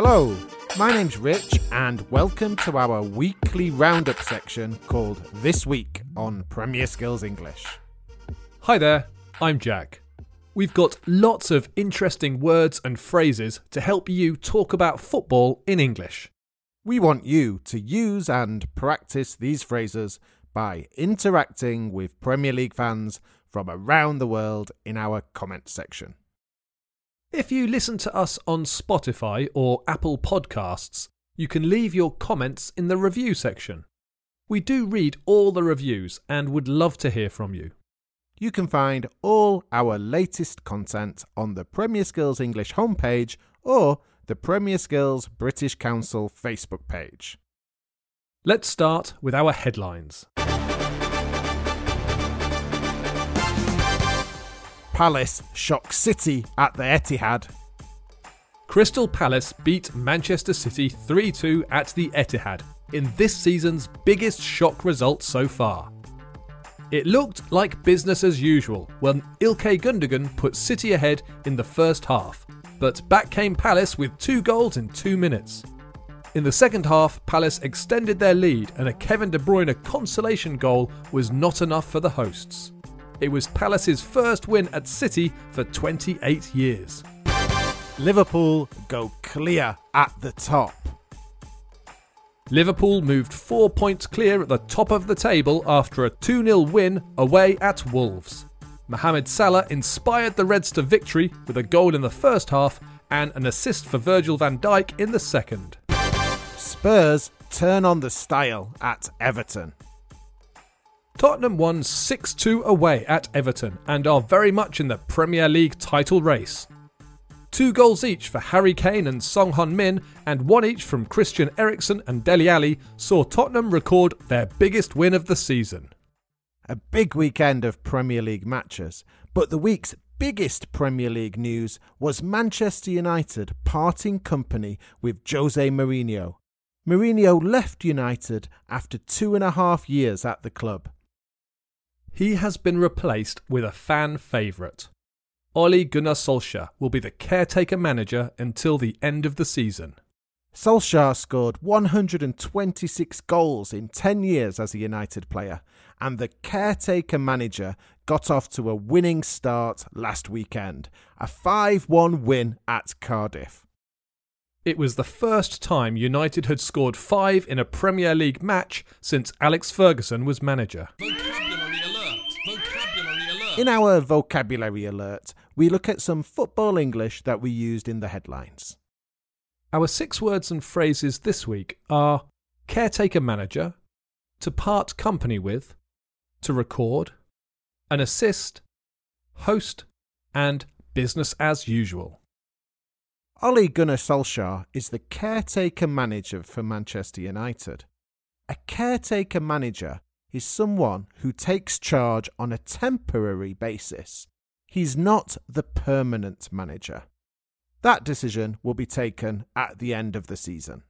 Hello, my name's Rich, and welcome to our weekly roundup section called This Week on Premier Skills English. Hi there, I'm Jack. We've got lots of interesting words and phrases to help you talk about football in English. We want you to use and practice these phrases by interacting with Premier League fans from around the world in our comment section. If you listen to us on Spotify or Apple Podcasts, you can leave your comments in the review section. We do read all the reviews and would love to hear from you. You can find all our latest content on the Premier Skills English homepage or the Premier Skills British Council Facebook page. Let's start with our headlines. Palace shock City at the Etihad. Crystal Palace beat Manchester City 3 2 at the Etihad in this season's biggest shock result so far. It looked like business as usual when Ilkay Gundogan put City ahead in the first half, but back came Palace with two goals in two minutes. In the second half, Palace extended their lead, and a Kevin De Bruyne consolation goal was not enough for the hosts. It was Palace's first win at City for 28 years. Liverpool go clear at the top. Liverpool moved four points clear at the top of the table after a 2 0 win away at Wolves. Mohamed Salah inspired the Reds to victory with a goal in the first half and an assist for Virgil van Dijk in the second. Spurs turn on the style at Everton. Tottenham won 6 2 away at Everton and are very much in the Premier League title race. Two goals each for Harry Kane and Son Heung-min, and one each from Christian Eriksen and Dele Alli saw Tottenham record their biggest win of the season. A big weekend of Premier League matches, but the week's biggest Premier League news was Manchester United parting company with Jose Mourinho. Mourinho left United after two and a half years at the club. He has been replaced with a fan favourite. Ole Gunnar Solskjaer will be the caretaker manager until the end of the season. Solskjaer scored 126 goals in 10 years as a United player, and the caretaker manager got off to a winning start last weekend, a 5 1 win at Cardiff. It was the first time United had scored five in a Premier League match since Alex Ferguson was manager. In our vocabulary alert, we look at some football English that we used in the headlines. Our six words and phrases this week are caretaker manager, to part company with, to record, an assist, host, and business as usual. Ole Gunnar Solskjaer is the caretaker manager for Manchester United. A caretaker manager is someone who takes charge on a temporary basis. He's not the permanent manager. That decision will be taken at the end of the season.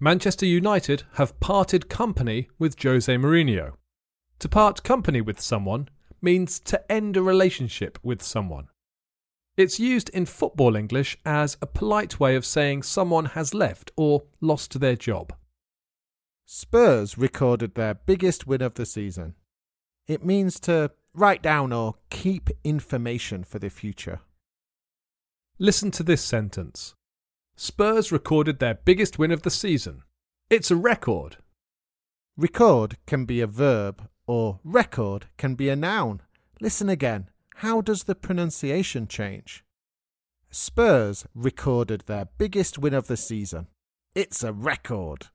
Manchester United have parted company with Jose Mourinho. To part company with someone means to end a relationship with someone. It's used in football English as a polite way of saying someone has left or lost their job. Spurs recorded their biggest win of the season. It means to write down or keep information for the future. Listen to this sentence Spurs recorded their biggest win of the season. It's a record. Record can be a verb or record can be a noun. Listen again. How does the pronunciation change? Spurs recorded their biggest win of the season. It's a record.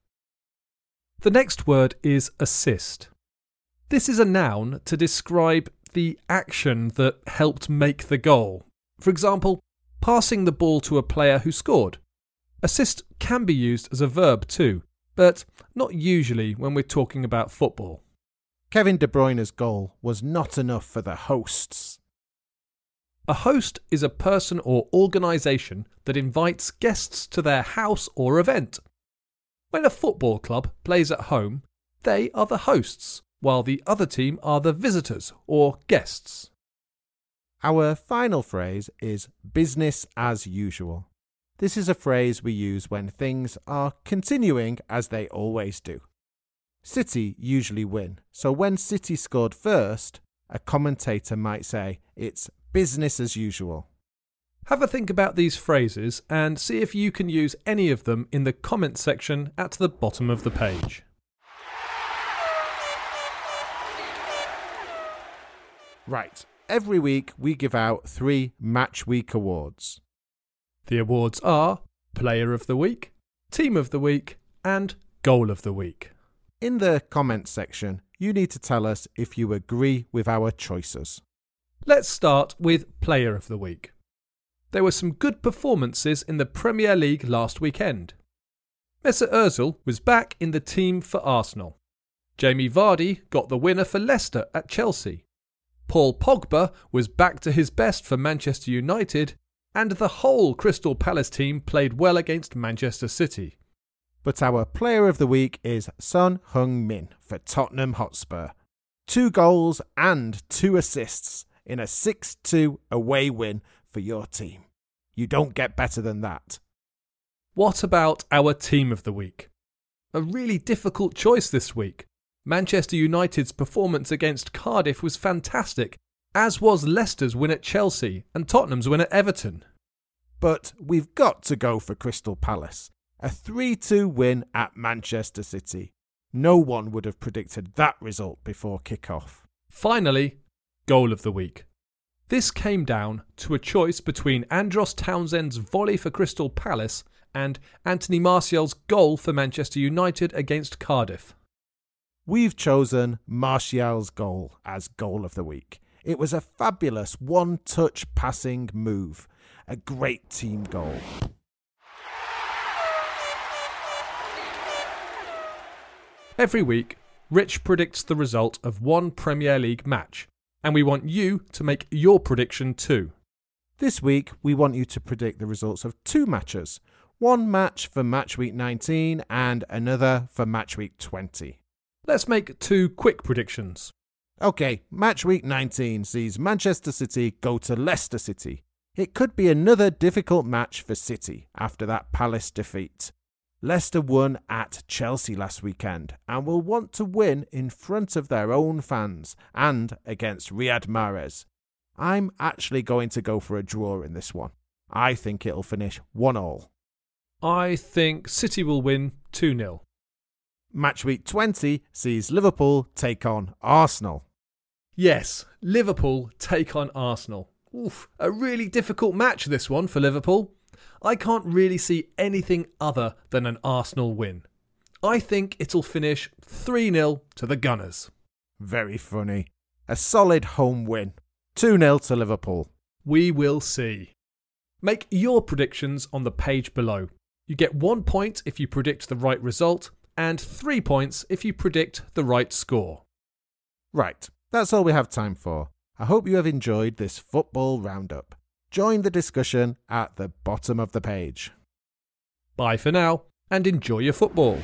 The next word is assist. This is a noun to describe the action that helped make the goal. For example, passing the ball to a player who scored. Assist can be used as a verb too, but not usually when we're talking about football. Kevin De Bruyne's goal was not enough for the hosts. A host is a person or organisation that invites guests to their house or event. When a football club plays at home, they are the hosts, while the other team are the visitors or guests. Our final phrase is business as usual. This is a phrase we use when things are continuing as they always do. City usually win, so when City scored first, a commentator might say it's business as usual. Have a think about these phrases and see if you can use any of them in the comments section at the bottom of the page. Right, every week we give out three Match Week awards. The awards are Player of the Week, Team of the Week, and Goal of the Week. In the comments section, you need to tell us if you agree with our choices. Let's start with Player of the Week. There were some good performances in the Premier League last weekend. Mesut Ozil was back in the team for Arsenal. Jamie Vardy got the winner for Leicester at Chelsea. Paul Pogba was back to his best for Manchester United, and the whole Crystal Palace team played well against Manchester City. But our player of the week is Son Heung-min for Tottenham Hotspur. Two goals and two assists in a 6 2 away win for your team. You don't get better than that. What about our team of the week? A really difficult choice this week. Manchester United's performance against Cardiff was fantastic, as was Leicester's win at Chelsea and Tottenham's win at Everton. But we've got to go for Crystal Palace. A 3 2 win at Manchester City. No one would have predicted that result before kick-off. Finally, goal of the week. This came down to a choice between Andros Townsend's volley for Crystal Palace and Anthony Martial's goal for Manchester United against Cardiff. We've chosen Martial's goal as goal of the week. It was a fabulous one touch passing move, a great team goal. Every week, Rich predicts the result of one Premier League match, and we want you to make your prediction too. This week, we want you to predict the results of two matches one match for match week 19 and another for match week 20. Let's make two quick predictions. Okay, match week 19 sees Manchester City go to Leicester City. It could be another difficult match for City after that Palace defeat. Leicester won at Chelsea last weekend and will want to win in front of their own fans and against Riyad Mahrez. I'm actually going to go for a draw in this one. I think it'll finish 1 all. I think City will win 2 0. Match week 20 sees Liverpool take on Arsenal. Yes, Liverpool take on Arsenal. Oof, a really difficult match this one for Liverpool. I can't really see anything other than an Arsenal win. I think it'll finish 3 0 to the Gunners. Very funny. A solid home win. 2 0 to Liverpool. We will see. Make your predictions on the page below. You get one point if you predict the right result, and three points if you predict the right score. Right, that's all we have time for. I hope you have enjoyed this football roundup. Join the discussion at the bottom of the page. Bye for now, and enjoy your football.